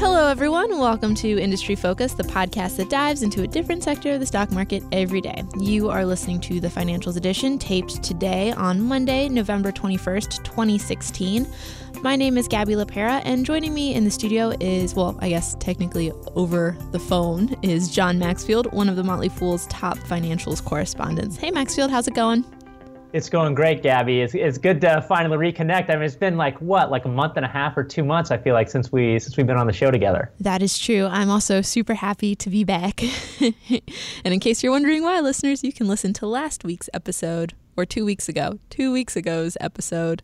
Hello, everyone. Welcome to Industry Focus, the podcast that dives into a different sector of the stock market every day. You are listening to the Financials Edition, taped today on Monday, November 21st, 2016. My name is Gabby LaPera, and joining me in the studio is, well, I guess technically over the phone, is John Maxfield, one of the Motley Fool's top financials correspondents. Hey, Maxfield, how's it going? It's going great, Gabby. It's, it's good to finally reconnect. I mean, it's been like what, like a month and a half or two months. I feel like since we since we've been on the show together. That is true. I'm also super happy to be back. and in case you're wondering why, listeners, you can listen to last week's episode or two weeks ago, two weeks ago's episode.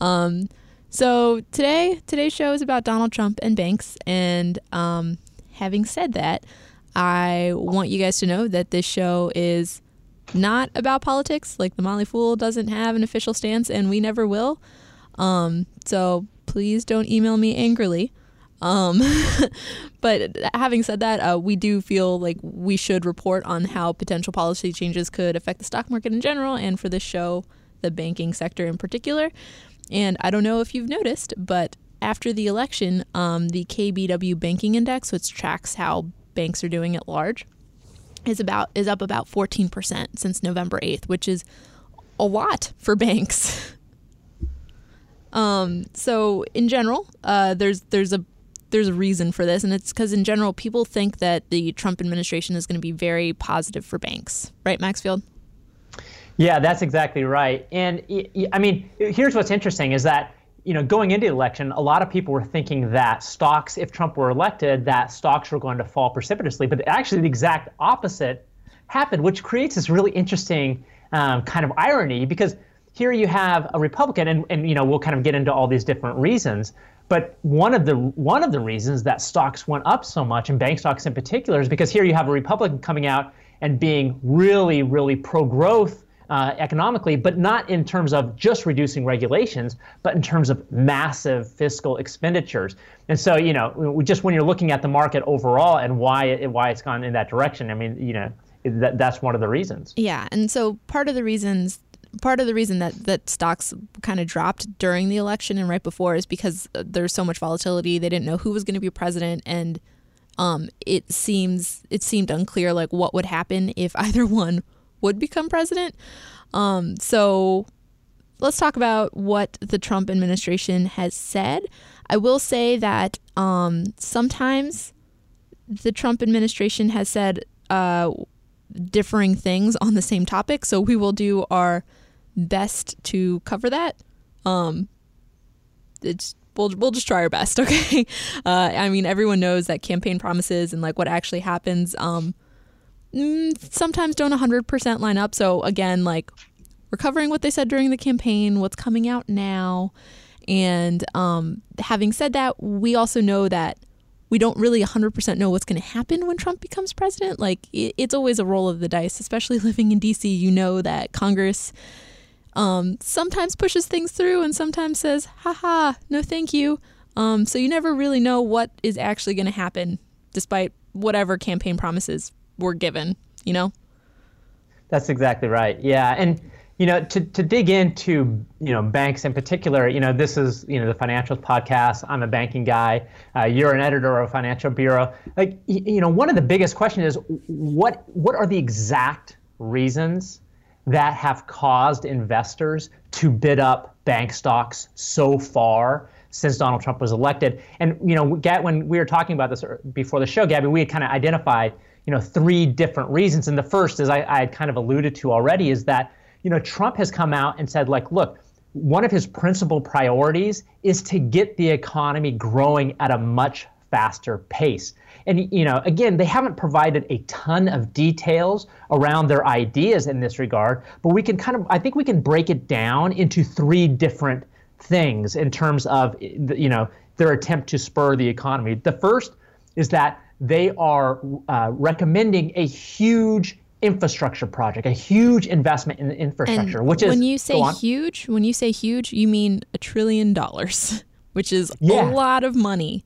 Um, so today, today's show is about Donald Trump and banks. And um, having said that, I want you guys to know that this show is not about politics. Like the Motley Fool doesn't have an official stance, and we never will. Um, so please don't email me angrily. Um, but having said that, uh, we do feel like we should report on how potential policy changes could affect the stock market in general, and for this show, the banking sector in particular. And I don't know if you've noticed, but after the election, um, the KBW Banking Index, which tracks how banks are doing at large, is about is up about 14% since November 8th, which is a lot for banks. um, so in general, uh, there's there's a there's a reason for this, and it's because in general, people think that the Trump administration is going to be very positive for banks, right, Maxfield? Yeah, that's exactly right. And I mean, here's what's interesting is that you know, going into the election, a lot of people were thinking that stocks, if Trump were elected, that stocks were going to fall precipitously. But actually, the exact opposite happened, which creates this really interesting um, kind of irony because here you have a Republican, and, and you know, we'll kind of get into all these different reasons. But one of the one of the reasons that stocks went up so much, and bank stocks in particular, is because here you have a Republican coming out and being really, really pro-growth uh, economically, but not in terms of just reducing regulations, but in terms of massive fiscal expenditures. And so, you know, just when you're looking at the market overall and why it, why it's gone in that direction, I mean, you know, that, that's one of the reasons. Yeah, and so part of the reasons part of the reason that that stocks kind of dropped during the election and right before is because there's so much volatility. They didn't know who was going to be president, and um, it seems it seemed unclear like what would happen if either one would become president. Um, so let's talk about what the Trump administration has said. I will say that um, sometimes the Trump administration has said uh, differing things on the same topic. So we will do our best to cover that. Um, it's we'll we'll just try our best, okay? Uh, I mean, everyone knows that campaign promises and like what actually happens um, sometimes don't 100% line up. So again, like we're covering what they said during the campaign, what's coming out now. And um, having said that, we also know that we don't really 100% know what's going to happen when Trump becomes president. Like, it, it's always a roll of the dice, especially living in DC. You know that Congress um, sometimes pushes things through and sometimes says, haha, no thank you. Um, so you never really know what is actually going to happen, despite whatever campaign promises were given, you know? That's exactly right. Yeah. And, you know, to, to dig into, you know, banks in particular, you know, this is, you know, the financials podcast. I'm a banking guy. Uh, you're an editor of a financial bureau. Like, you know, one of the biggest questions is what, what are the exact reasons that have caused investors to bid up bank stocks so far since Donald Trump was elected. And you know, when we were talking about this before the show, Gabby, we had kind of identified you know three different reasons. And the first, as I, I had kind of alluded to already, is that you know Trump has come out and said like, look, one of his principal priorities is to get the economy growing at a much faster pace. And you know, again, they haven't provided a ton of details around their ideas in this regard, but we can kind of I think we can break it down into three different things in terms of you know their attempt to spur the economy. The first is that they are uh, recommending a huge infrastructure project, a huge investment in infrastructure, and which is when you say huge, when you say huge, you mean a trillion dollars, which is yeah. a lot of money.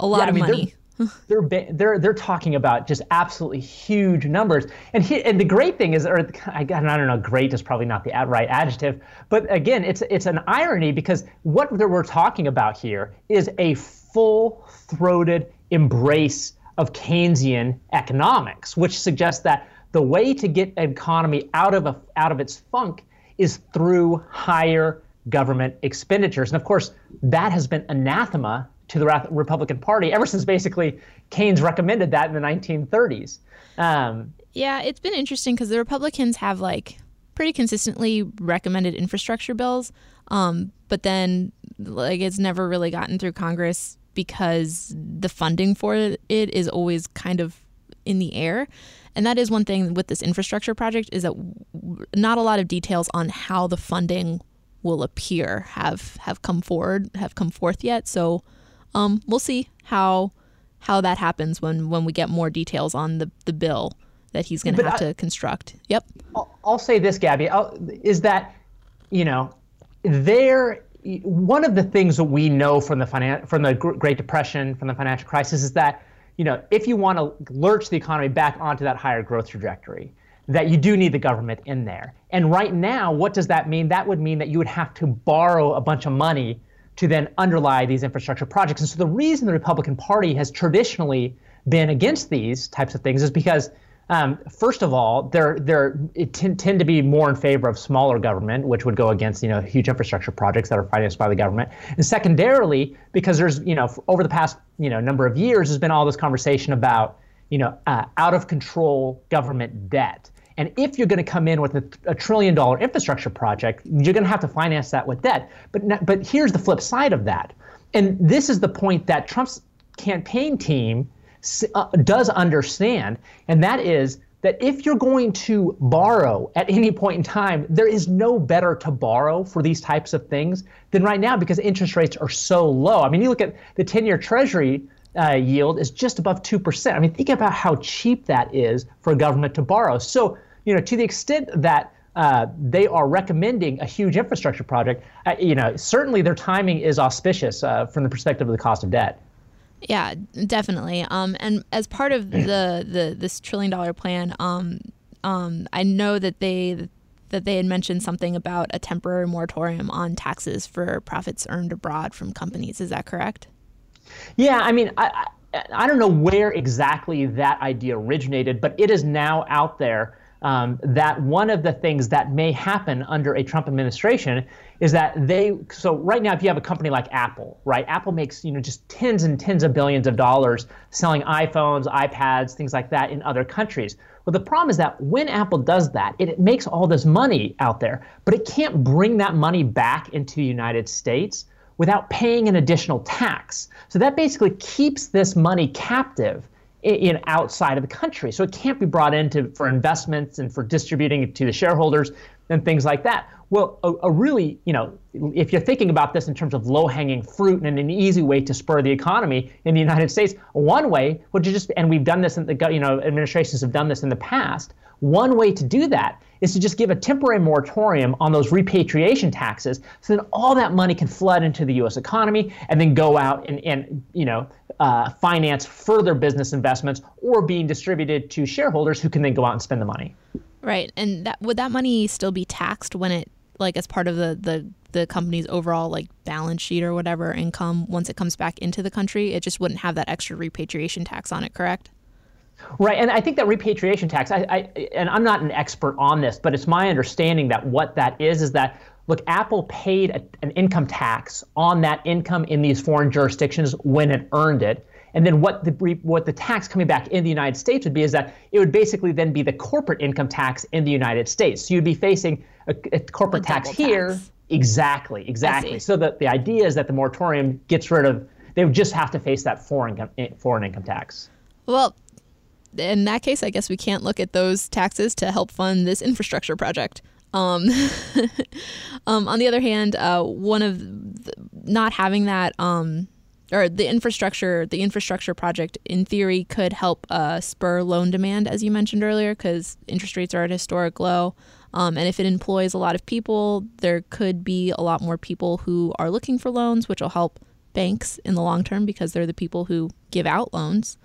A lot yeah, of I mean, money. they're they're they're talking about just absolutely huge numbers. And he, and the great thing is, or I, don't know, great is probably not the right adjective, but again, it's it's an irony because what we're talking about here is a full-throated embrace of Keynesian economics, which suggests that the way to get an economy out of a, out of its funk is through higher government expenditures. And of course, that has been anathema to the Republican Party ever since basically Keynes recommended that in the 1930s. Um, yeah, it's been interesting because the Republicans have like pretty consistently recommended infrastructure bills, um, but then like it's never really gotten through Congress because the funding for it is always kind of in the air. And that is one thing with this infrastructure project is that not a lot of details on how the funding will appear have have come forward have come forth yet. So um, we'll see how how that happens when when we get more details on the the bill that he's going to have I, to construct. Yep. I'll, I'll say this, Gabby, I'll, is that you know there one of the things that we know from the finan- from the Great Depression, from the financial crisis, is that you know if you want to lurch the economy back onto that higher growth trajectory, that you do need the government in there. And right now, what does that mean? That would mean that you would have to borrow a bunch of money to then underlie these infrastructure projects. And so the reason the Republican Party has traditionally been against these types of things is because um, first of all, they're they're tend, tend to be more in favor of smaller government, which would go against you know huge infrastructure projects that are financed by the government. And secondarily, because there's you know over the past you know number of years, there's been all this conversation about you know uh, out of control government debt. And if you're going to come in with a, a trillion dollar infrastructure project, you're going to have to finance that with debt. But but here's the flip side of that, and this is the point that Trump's campaign team uh, does understand, and that is that if you're going to borrow at any point in time, there is no better to borrow for these types of things than right now because interest rates are so low. I mean, you look at the 10 year Treasury uh, yield is just above 2%. I mean, think about how cheap that is for a government to borrow. So, you know, to the extent that uh, they are recommending a huge infrastructure project, uh, you know, certainly their timing is auspicious uh, from the perspective of the cost of debt. Yeah, definitely. Um, and as part of the, the this trillion dollar plan, um, um, I know that they that they had mentioned something about a temporary moratorium on taxes for profits earned abroad from companies. Is that correct? Yeah, I mean, I, I, I don't know where exactly that idea originated, but it is now out there um, that one of the things that may happen under a Trump administration is that they so right now if you have a company like Apple, right? Apple makes, you know, just tens and tens of billions of dollars selling iPhones, iPads, things like that in other countries. Well, the problem is that when Apple does that, it, makes all this money out there, but it can't bring that money back into the United States without paying an additional tax. So that basically keeps this money captive in outside of the country. So it can't be brought into for investments and for distributing it to the shareholders and things like that. Well, a, a, really, you know, if you're thinking about this in terms of low-hanging fruit and an easy way to spur the economy in the United States, one way would just, and we've done this in the, you know, administrations have done this in the past. One way to do that is to just give a temporary moratorium on those repatriation taxes, so that all that money can flood into the U.S. economy and then go out and, and you know, uh, finance further business investments or being distributed to shareholders who can then go out and spend the money. Right, and that would that money still be taxed when it like as part of the the the company's overall like balance sheet or whatever income once it comes back into the country it just wouldn't have that extra repatriation tax on it correct right and i think that repatriation tax I, I and i'm not an expert on this but it's my understanding that what that is is that look apple paid a, an income tax on that income in these foreign jurisdictions when it earned it and then what the what the tax coming back in the United States would be is that it would basically then be the corporate income tax in the United States. So you'd be facing a, a corporate tax here. Tax. Exactly, exactly. So the, the idea is that the moratorium gets rid of, they would just have to face that foreign income, eh, foreign income tax. Well, in that case, I guess we can't look at those taxes to help fund this infrastructure project. Um, um, on the other hand, uh, one of the, not having that um, or the infrastructure the infrastructure project in theory could help uh, spur loan demand as you mentioned earlier because interest rates are at historic low um, and if it employs a lot of people there could be a lot more people who are looking for loans which will help banks in the long term because they're the people who give out loans.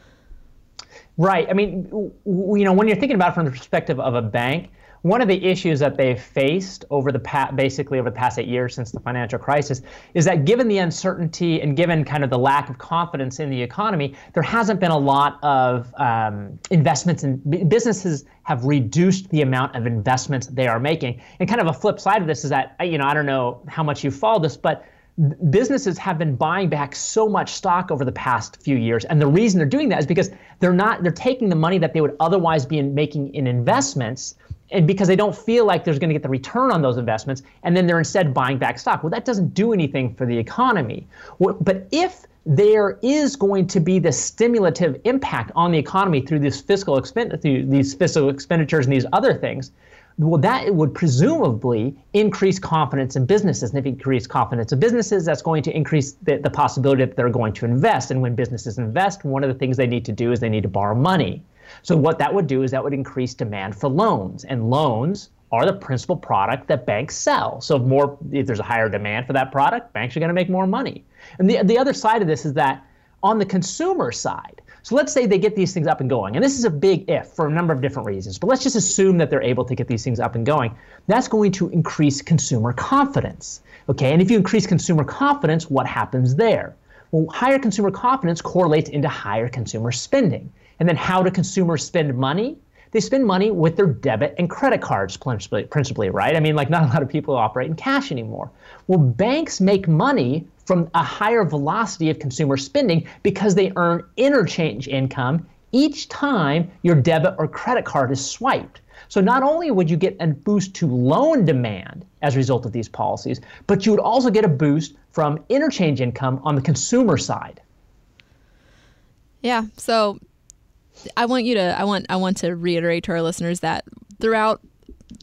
Right. I mean, you know, when you're thinking about it from the perspective of a bank, one of the issues that they've faced over the past, basically over the past eight years since the financial crisis, is that given the uncertainty and given kind of the lack of confidence in the economy, there hasn't been a lot of um, investments in businesses have reduced the amount of investments they are making. And kind of a flip side of this is that you know I don't know how much you follow this, but businesses have been buying back so much stock over the past few years and the reason they're doing that is because they're not they're taking the money that they would otherwise be in making in investments and because they don't feel like there's going to get the return on those investments, and then they're instead buying back stock. Well, that doesn't do anything for the economy. But if there is going to be this stimulative impact on the economy through this fiscal expen- through these fiscal expenditures and these other things, well, that would presumably increase confidence in businesses. And if it increases confidence in businesses, that's going to increase the, the possibility that they're going to invest. And when businesses invest, one of the things they need to do is they need to borrow money. So what that would do is that would increase demand for loans, and loans are the principal product that banks sell. So if more if there's a higher demand for that product, banks are going to make more money. And the the other side of this is that on the consumer side, so let's say they get these things up and going, and this is a big if for a number of different reasons, but let's just assume that they're able to get these things up and going. That's going to increase consumer confidence. Okay, and if you increase consumer confidence, what happens there? Well, higher consumer confidence correlates into higher consumer spending. And then how do consumers spend money? They spend money with their debit and credit cards principally, principally, right? I mean, like not a lot of people operate in cash anymore. Well, banks make money from a higher velocity of consumer spending because they earn interchange income each time your debit or credit card is swiped. So not only would you get a boost to loan demand as a result of these policies, but you would also get a boost from interchange income on the consumer side. Yeah, so I want you to I want I want to reiterate to our listeners that throughout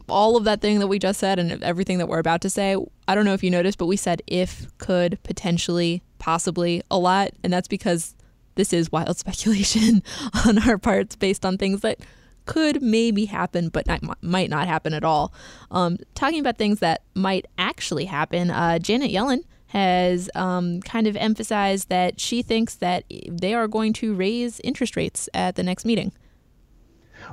all of that thing that we just said and everything that we're about to say, I don't know if you noticed, but we said if, could, potentially, possibly a lot, and that's because this is wild speculation on our parts based on things that could maybe happen, but not, might not happen at all. Um, talking about things that might actually happen, uh, Janet Yellen has um, kind of emphasized that she thinks that they are going to raise interest rates at the next meeting.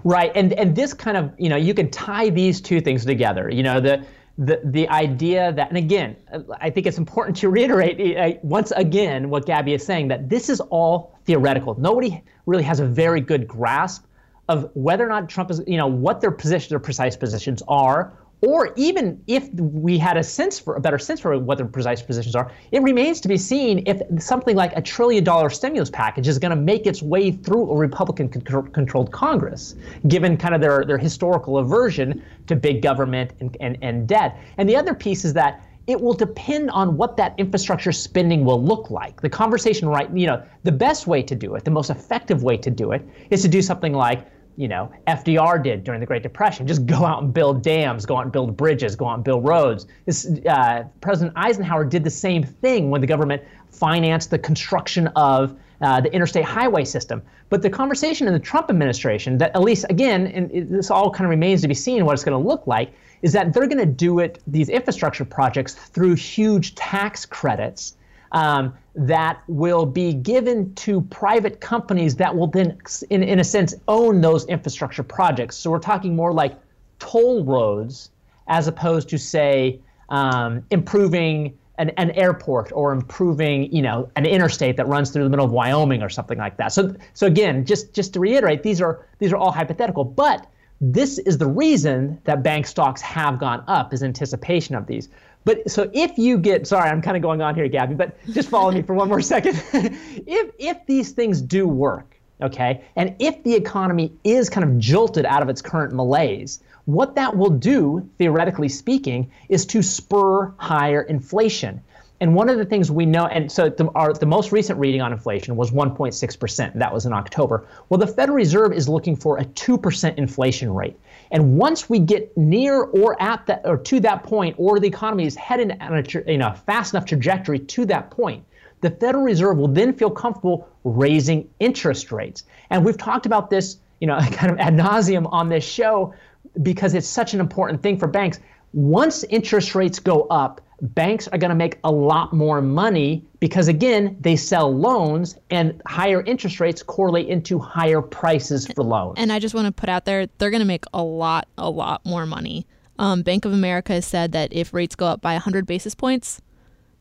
Right, and and this kind of you know you can tie these two things together. You know the the the idea that and again I think it's important to reiterate uh, once again what Gabby is saying that this is all theoretical. Nobody really has a very good grasp of whether or not Trump is you know what their position their precise positions are or even if we had a sense for a better sense for what the precise positions are, it remains to be seen if something like a trillion dollar stimulus package is going to make its way through a Republican controlled Congress, given kind of their, their historical aversion to big government and, and, and debt. And the other piece is that it will depend on what that infrastructure spending will look like. The conversation, right, you know, the best way to do it, the most effective way to do it, is to do something like you know, FDR did during the Great Depression. Just go out and build dams, go out and build bridges, go out and build roads. This, uh, President Eisenhower did the same thing when the government financed the construction of uh, the interstate highway system. But the conversation in the Trump administration, that at least again, and this all kind of remains to be seen what it's going to look like, is that they're going to do it these infrastructure projects through huge tax credits um, that will be given to private companies that will then, in, in a sense, own those infrastructure projects. So we're talking more like toll roads as opposed to, say, um, improving an, an, airport or improving, you know, an interstate that runs through the middle of Wyoming or something like that. So, so again, just just to reiterate, these are these are all hypothetical, but this is the reason that bank stocks have gone up is anticipation of these. But so if you get sorry, I'm kind of going on here, Gabby, but just follow me for one more second. if if these things do work, okay, and if the economy is kind of jolted out of its current malaise, what that will do, theoretically speaking, is to spur higher inflation. And one of the things we know, and so the, our, the most recent reading on inflation was 1.6%. That was in October. Well, the Federal Reserve is looking for a 2% inflation rate. And once we get near or at that or to that point, or the economy is heading on a you know, fast enough trajectory to that point, the Federal Reserve will then feel comfortable raising interest rates. And we've talked about this, you know, kind of ad nauseum on this show because it's such an important thing for banks. Once interest rates go up, banks are going to make a lot more money because again they sell loans and higher interest rates correlate into higher prices for loans. And i just want to put out there they're going to make a lot a lot more money. Um, bank of america has said that if rates go up by 100 basis points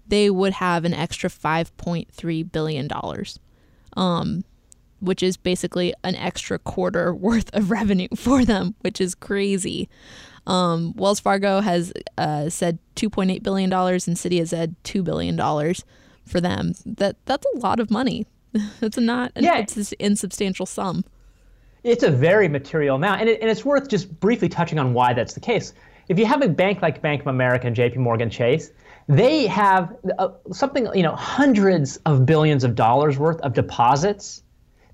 they would have an extra 5.3 billion dollars um, which is basically an extra quarter worth of revenue for them which is crazy um, Wells Fargo has uh, said 2.8 billion dollars, and Citi has said two billion dollars for them. That that's a lot of money. That's not an, yeah. it's an insubstantial sum. It's a very material amount, and, it, and it's worth just briefly touching on why that's the case. If you have a bank like Bank of America and J.P. Morgan Chase, they have uh, something you know hundreds of billions of dollars worth of deposits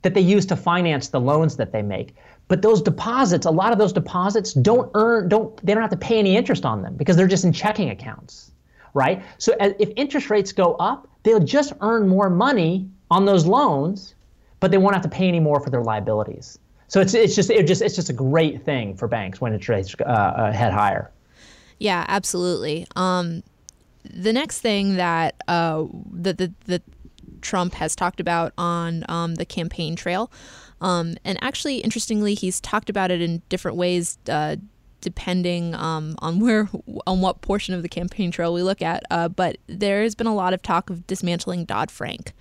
that they use to finance the loans that they make. But those deposits, a lot of those deposits don't earn, don't they don't have to pay any interest on them because they're just in checking accounts, right? So if interest rates go up, they'll just earn more money on those loans, but they won't have to pay any more for their liabilities. So it's it's just it just it's just a great thing for banks when interest rates uh, uh, head higher. Yeah, absolutely. Um, the next thing that uh, that the, the Trump has talked about on um, the campaign trail. Um, and actually, interestingly, he's talked about it in different ways. Uh, depending um, on where on what portion of the campaign trail we look at. Uh, but there has been a lot of talk of dismantling dodd-frank.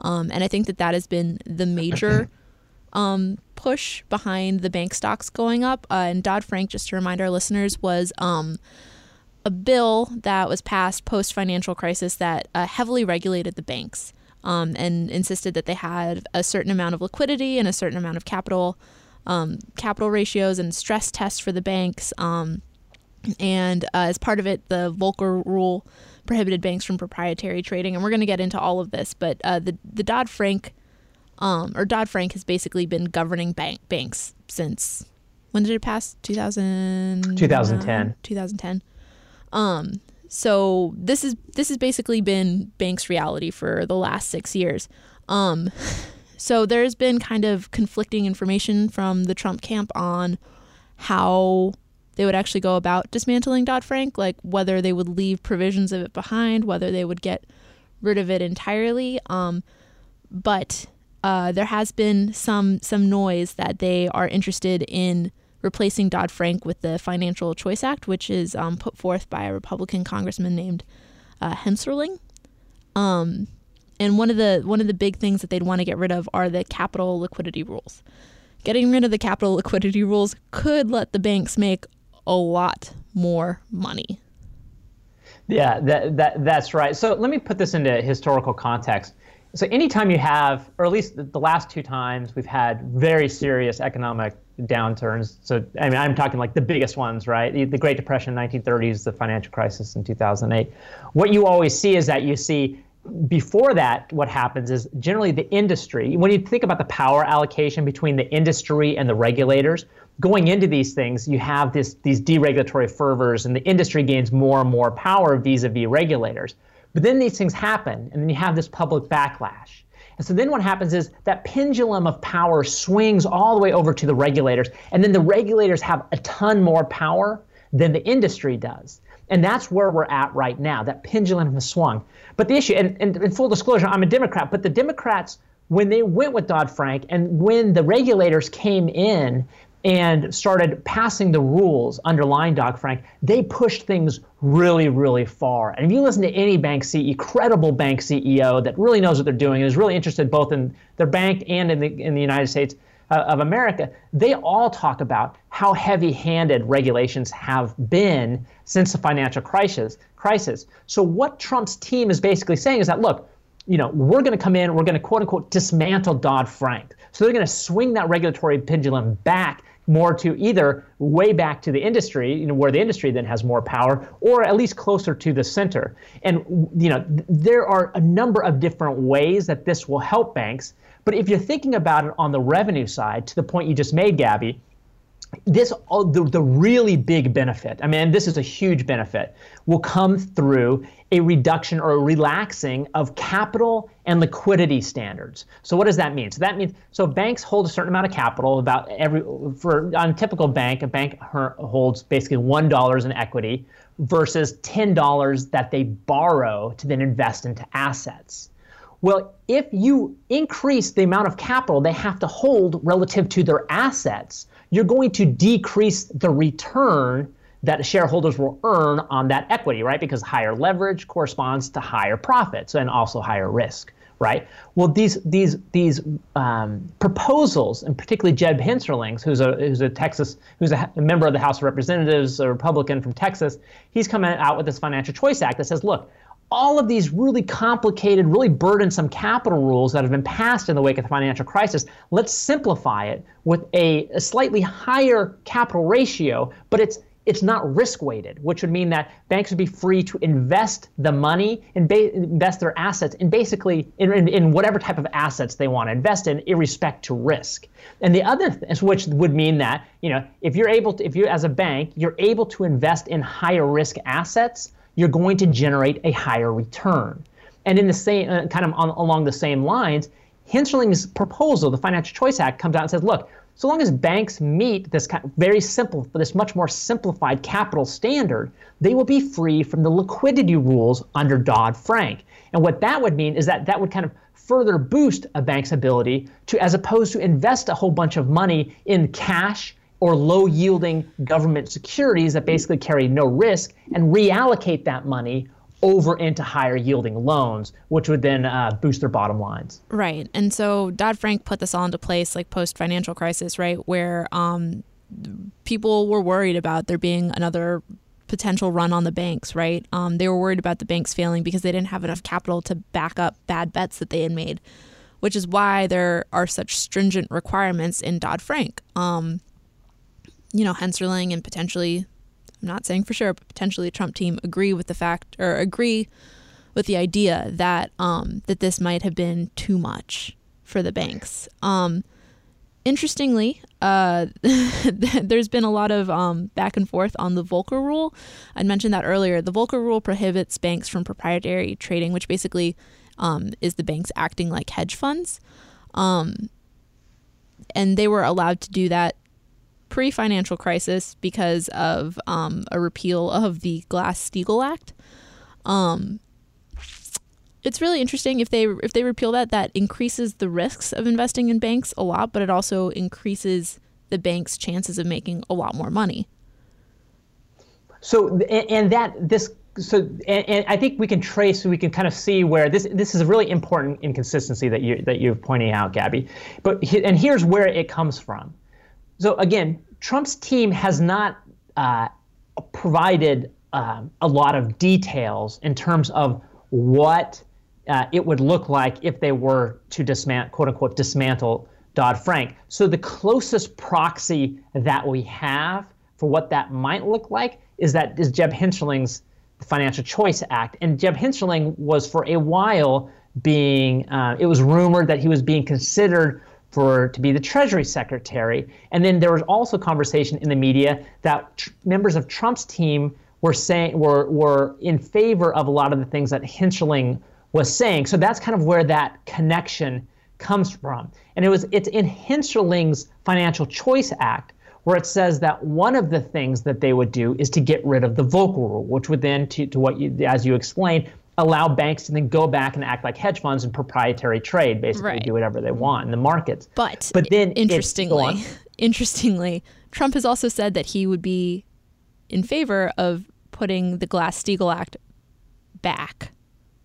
Um, and i think that that has been the major um, push behind the bank stocks going up. Uh, and dodd-frank just to remind our listeners was um, a bill that was passed post financial crisis that uh, heavily regulated the banks um, and insisted that they had a certain amount of liquidity and a certain amount of capital um, capital ratios and stress tests for the banks. Um, and uh, as part of it, the Volcker rule prohibited banks from proprietary trading. And we're going to get into all of this, but uh, the the Dodd Frank um, or Dodd Frank has basically been governing bank banks since when did it pass? 2000 2010. 2010. So this is this has basically been Bank's reality for the last six years. Um, so there's been kind of conflicting information from the Trump camp on how they would actually go about dismantling Dodd Frank, like whether they would leave provisions of it behind, whether they would get rid of it entirely. Um, but uh, there has been some some noise that they are interested in replacing Dodd Frank with the Financial Choice Act, which is um, put forth by a Republican congressman named uh, Hensarling. Um, and one of the one of the big things that they'd want to get rid of are the capital liquidity rules. Getting rid of the capital liquidity rules could let the banks make a lot more money. Yeah, that, that that's right. So let me put this into historical context. So anytime you have, or at least the last two times, we've had very serious economic downturns. So I mean, I'm talking like the biggest ones, right? The, Great Depression, 1930s, the financial crisis in 2008. What you always see is that you see before that, what happens is generally the industry. When you think about the power allocation between the industry and the regulators, going into these things, you have this these deregulatory fervors, and the industry gains more and more power vis-a-vis regulators. But then these things happen, and then you have this public backlash. And so then what happens is that pendulum of power swings all the way over to the regulators, and then the regulators have a ton more power than the industry does. And that's where we're at right now. That pendulum has swung. But the issue, and, and in full disclosure, I'm a Democrat, but the Democrats, when they went with Dodd Frank and when the regulators came in, and started passing the rules underlying Dodd Frank, they pushed things really, really far. And if you listen to any bank CEO, credible bank CEO that really knows what they're doing and is really interested both in their bank and in the in the United States uh, of America, they all talk about how heavy-handed regulations have been since the financial crisis. Crisis. So what Trump's team is basically saying is that look, you know, we're going to come in, we're going to quote unquote dismantle Dodd Frank. So they're going to swing that regulatory pendulum back more to either way back to the industry, you know, where the industry then has more power, or at least closer to the center. And you know, there are a number of different ways that this will help banks. But if you're thinking about it on the revenue side, to the point you just made, Gabby, this the, the really big benefit i mean this is a huge benefit will come through a reduction or a relaxing of capital and liquidity standards. So what does that mean? So that means so banks hold a certain amount of capital about every for on a typical bank a bank holds basically one dollars in equity versus ten dollars that they borrow to then invest into assets well, if you increase the amount of capital they have to hold relative to their assets, you're going to decrease the return that shareholders will earn on that equity, right? Because higher leverage corresponds to higher profits and also higher risk, right? Well, these these these um, proposals, and particularly Jeb Hensarling's, who's a who's a Texas, who's a, a member of the House of Representatives, a Republican from Texas, he's coming out with this Financial Choice Act that says, look, all of these really complicated, really burdensome capital rules that have been passed in the wake of the financial crisis, let's simplify it with a, a slightly higher capital ratio, but it's it's not risk weighted, which would mean that banks would be free to invest the money and ba- invest their assets in basically in, in, in, whatever type of assets they want to invest in, irrespective to risk. And the other, th- which would mean that you know if you're able to, if you as a bank, you're able to invest in higher risk assets you're going to generate a higher return. And in the same, uh, kind of on, along the same lines, Hensarling's proposal, the Financial Choice Act, comes out and says, look, so long as banks meet this kind of very simple, this much more simplified capital standard, they will be free from the liquidity rules under Dodd Frank. And what that would mean is that that would kind of further boost a bank's ability to, as opposed to invest a whole bunch of money in cash or low yielding government securities that basically carry no risk and reallocate that money over into higher yielding loans, which would then uh, boost their bottom lines. Right. And so Dodd Frank put this all into place like post financial crisis, right? Where um, people were worried about there being another potential run on the banks, right? Um, they were worried about the banks failing because they didn't have enough capital to back up bad bets that they had made, which is why there are such stringent requirements in Dodd Frank. Um, you know, Hensarling and potentially, I'm not saying for sure, but potentially the Trump team agree with the fact or agree with the idea that um, that this might have been too much for the banks. Um, interestingly, uh, there's been a lot of um, back and forth on the Volcker rule. I mentioned that earlier. The Volcker rule prohibits banks from proprietary trading, which basically um, is the banks acting like hedge funds. Um, and they were allowed to do that pre financial crisis because of um, a repeal of the Glass Steagall Act. Um, it's really interesting if they if they repeal that that increases the risks of investing in banks a lot but it also increases the bank's chances of making a lot more money. So and that this so and, and, I think we can trace we can kind of see where this this is a really important inconsistency that you that you're pointing out Gabby. But and here's where it comes from so again, Trump's team has not uh, provided uh, a lot of details in terms of what uh, it would look like if they were to dismantle, quote unquote, dismantle Dodd Frank. So the closest proxy that we have for what that might look like is that is Jeb Hensarling's Financial Choice Act. And Jeb Hensarling was for a while being, uh, it was rumored that he was being considered for to be the Treasury Secretary. And then there was also conversation in the media that tr- members of Trump's team were saying were were in favor of a lot of the things that Hensarling was saying. So that's kind of where that connection comes from. And it was it's in Hensarling's Financial Choice Act where it says that one of the things that they would do is to get rid of the Volcker rule, which would then, to, to what you, as you explained, allow banks to then go back and act like hedge funds and proprietary trade, basically right. do whatever they want in the markets. But but then interestingly, interestingly, Trump has also said that he would be in favor of putting the Glass-Steagall Act back,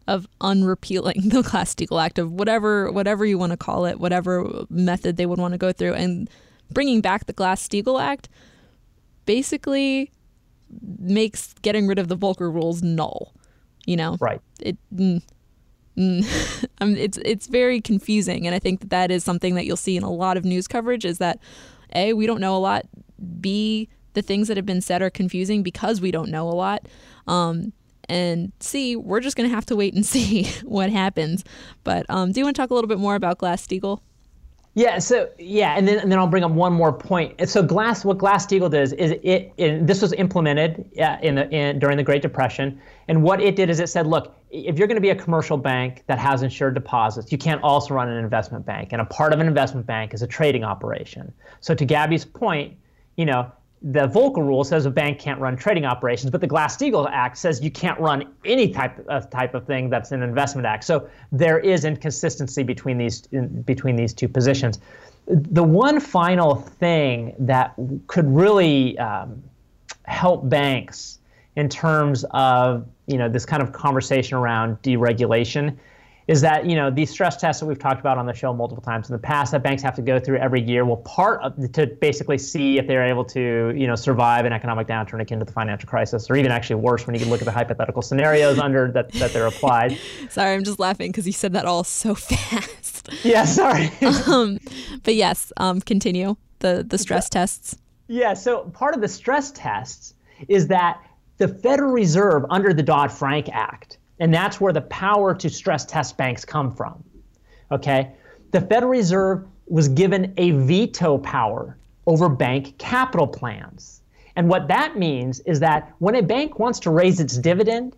of unrepealing the Glass-Steagall Act, of whatever whatever you want to call it, whatever method they would want to go through, and bringing back the Glass-Steagall Act basically makes getting rid of the Volcker rules null you know? Right. It mm, mm, it's it's very confusing and i think that that is something that you'll see in a lot of news coverage is that a we don't know a lot. B the things that have been said are confusing because we don't know a lot. Um, and C, we're just going to have to wait and see what happens. But um, do you want to talk a little bit more about Glass Steagall? Yeah. So yeah, and then and then I'll bring up one more point. So Glass, what Glass Steagall does is it, it this was implemented in the in, during the Great Depression, and what it did is it said, look, if you're going to be a commercial bank that has insured deposits, you can't also run an investment bank, and a part of an investment bank is a trading operation. So to Gabby's point, you know, the Volcker rule says a bank can't run trading operations, but the Glass-Steagall Act says you can't run any type of type of thing that's an investment act. So there is inconsistency between these in, between these two positions. The one final thing that could really um, help banks in terms of you know this kind of conversation around deregulation is that you know these stress tests that we've talked about on the show multiple times in the past that banks have to go through every year will part of, to basically see if they're able to you know survive an economic downturn akin to the financial crisis or even actually worse when you can look at the hypothetical scenarios under that, that they're applied. Sorry i'm just laughing because you said that all so fast. Yeah sorry. Um, but yes um, continue the the stress tests. Yeah so part of the stress tests is that the federal reserve under the dodd-frank act and that's where the power to stress test banks come from. Okay? The Federal Reserve was given a veto power over bank capital plans. And what that means is that when a bank wants to raise its dividend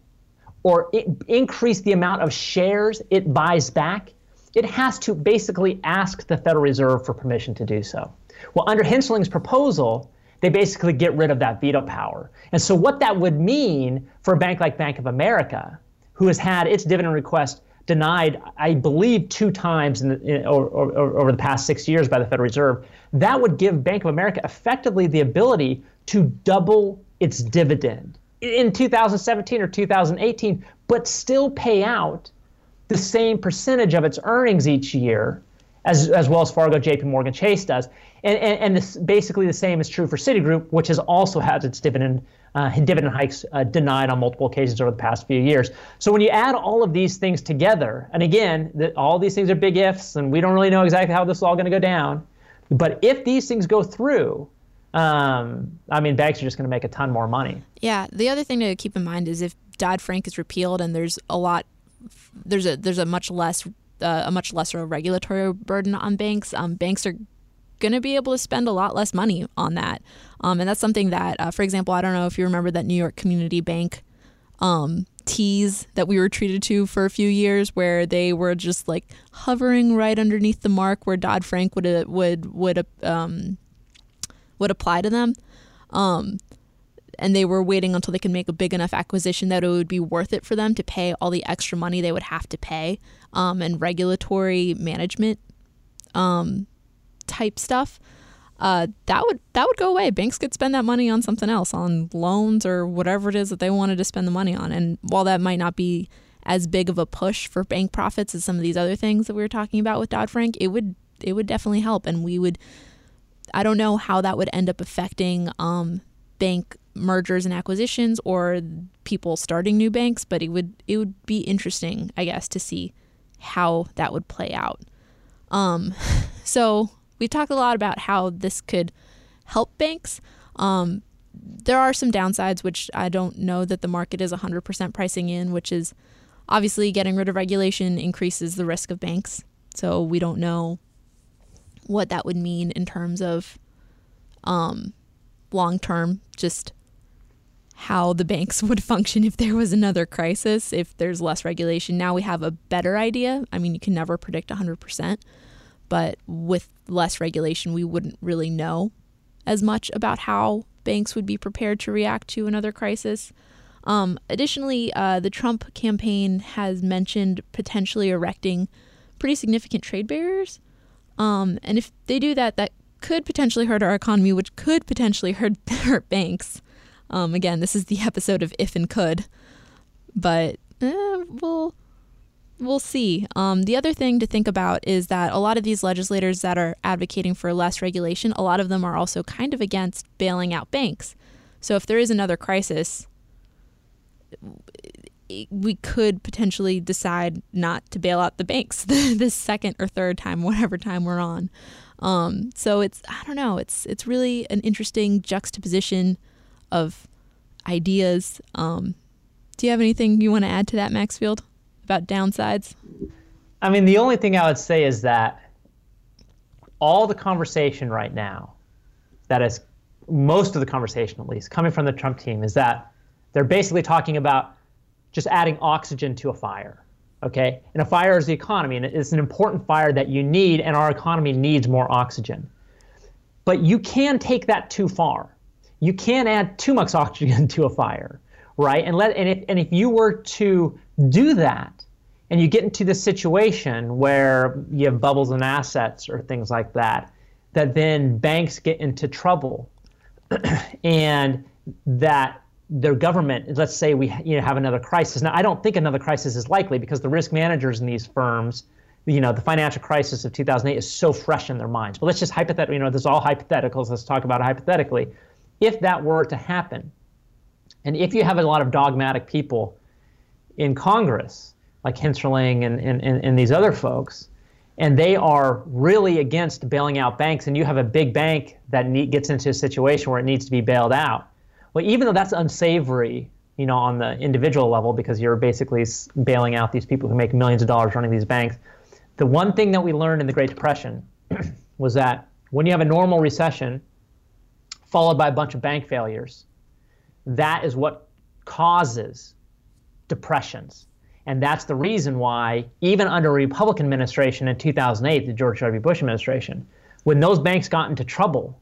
or increase the amount of shares it buys back, it has to basically ask the Federal Reserve for permission to do so. Well, under Hensarling's proposal, they basically get rid of that veto power. And so, what that would mean for a bank like Bank of America who has had its dividend request denied, I believe, two times in the, in, or, or, over the past six years by the Federal Reserve, that would give Bank of America effectively the ability to double its dividend in 2017 or 2018, but still pay out the same percentage of its earnings each year as, as Wells Fargo, JP Morgan Chase does. And, and, and this, basically the same is true for Citigroup, which has also had its dividend uh, dividend hikes uh, denied on multiple occasions over the past few years. So when you add all of these things together, and again, the, all these things are big ifs, and we don't really know exactly how this is all going to go down. But if these things go through, um, I mean, banks are just going to make a ton more money. Yeah. The other thing to keep in mind is if Dodd Frank is repealed and there's a lot, there's a there's a much less uh, a much lesser regulatory burden on banks. Um, banks are going to be able to spend a lot less money on that. Um, and that's something that, uh, for example, I don't know if you remember that New York Community Bank um, tease that we were treated to for a few years, where they were just like hovering right underneath the mark where Dodd Frank would would would um, would apply to them. Um, and they were waiting until they could make a big enough acquisition that it would be worth it for them to pay all the extra money they would have to pay um, and regulatory management um, type stuff, uh, that would that would go away. Banks could spend that money on something else, on loans or whatever it is that they wanted to spend the money on. And while that might not be as big of a push for bank profits as some of these other things that we were talking about with Dodd Frank, it would it would definitely help. And we would, I don't know how that would end up affecting um, bank mergers and acquisitions or people starting new banks, but it would it would be interesting, I guess, to see how that would play out. Um, so we talked a lot about how this could help banks. Um, there are some downsides, which I don't know that the market is 100% pricing in, which is obviously getting rid of regulation increases the risk of banks. So we don't know what that would mean in terms of um, long term, just how the banks would function if there was another crisis, if there's less regulation. Now we have a better idea. I mean, you can never predict 100%, but with less regulation, we wouldn't really know as much about how banks would be prepared to react to another crisis. Um, additionally, uh, the Trump campaign has mentioned potentially erecting pretty significant trade barriers. Um, and if they do that, that could potentially hurt our economy, which could potentially hurt, hurt banks. Um, again, this is the episode of if and could, but eh, we'll we'll see. Um, the other thing to think about is that a lot of these legislators that are advocating for less regulation, a lot of them are also kind of against bailing out banks. So if there is another crisis, we could potentially decide not to bail out the banks the second or third time, whatever time we're on. Um, so it's I don't know. It's it's really an interesting juxtaposition of ideas. Um, do you have anything you want to add to that, Maxfield? About downsides? I mean, the only thing I would say is that all the conversation right now, that is most of the conversation at least, coming from the Trump team, is that they're basically talking about just adding oxygen to a fire. Okay? And a fire is the economy, and it's an important fire that you need, and our economy needs more oxygen. But you can take that too far. You can add too much oxygen to a fire, right? And let and if and if you were to do that, and you get into this situation where you have bubbles in assets or things like that, that then banks get into trouble, and that their government, let's say we you know, have another crisis. Now, I don't think another crisis is likely because the risk managers in these firms, you know, the financial crisis of 2008 is so fresh in their minds. But let's just hypothetically, you know, this is all hypotheticals. Let's talk about it hypothetically. If that were to happen, and if you have a lot of dogmatic people in Congress, like Hensarling and, and, and, these other folks, and they are really against bailing out banks, and you have a big bank that gets into a situation where it needs to be bailed out, well, even though that's unsavory, you know, on the individual level, because you're basically bailing out these people who make millions of dollars running these banks, the one thing that we learned in the Great Depression was that when you have a normal recession followed by a bunch of bank failures, that is what causes depressions. And that's the reason why, even under a Republican administration in 2008, the George W. Bush administration, when those banks got into trouble,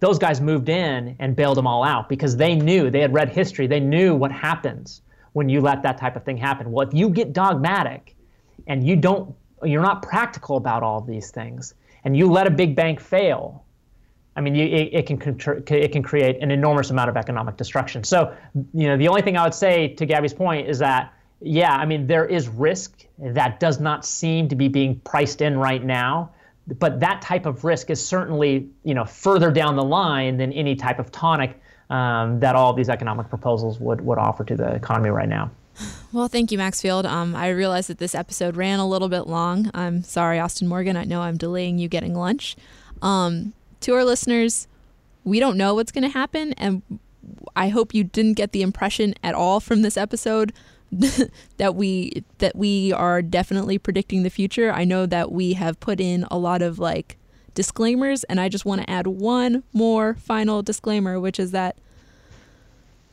those guys moved in and bailed them all out because they knew, they had read history, they knew what happens when you let that type of thing happen. Well, if you get dogmatic and you don't, you're not practical about all of these things, and you let a big bank fail, I mean, you, it, it, can it can create an enormous amount of economic destruction. So, you know, the only thing I would say to Gabby's point is that, yeah, I mean, there is risk that does not seem to be being priced in right now but that type of risk is certainly you know further down the line than any type of tonic um, that all these economic proposals would would offer to the economy right now. Well, thank you, Maxfield. Um, I realize that this episode ran a little bit long. I'm sorry, Austin Morgan. I know I'm delaying you getting lunch. Um, to our listeners, we don't know what's going to happen, and I hope you didn't get the impression at all from this episode that we that we are definitely predicting the future. I know that we have put in a lot of like disclaimers and I just want to add one more final disclaimer which is that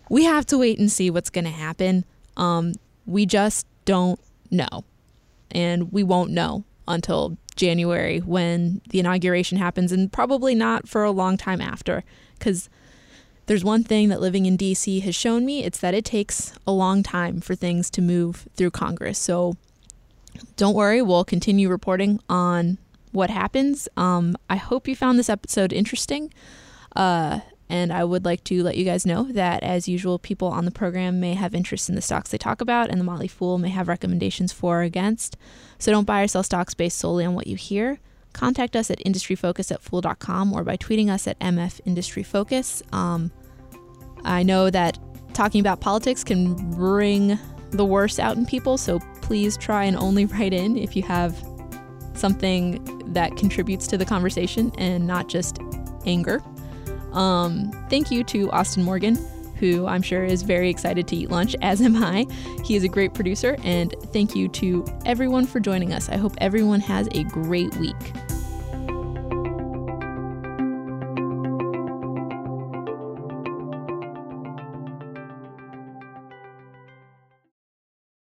we have to wait and see what's going to happen. Um, we just don't know. And we won't know until January when the inauguration happens and probably not for a long time after cuz there's one thing that living in DC has shown me it's that it takes a long time for things to move through Congress. So don't worry, we'll continue reporting on what happens. Um, I hope you found this episode interesting. Uh, and I would like to let you guys know that, as usual, people on the program may have interest in the stocks they talk about, and the Motley Fool may have recommendations for or against. So don't buy or sell stocks based solely on what you hear. Contact us at industryfocus at fool.com or by tweeting us at mfindustryfocus. Um, I know that talking about politics can bring the worst out in people, so please try and only write in if you have something that contributes to the conversation and not just anger. Um, thank you to Austin Morgan, who I'm sure is very excited to eat lunch, as am I. He is a great producer, and thank you to everyone for joining us. I hope everyone has a great week.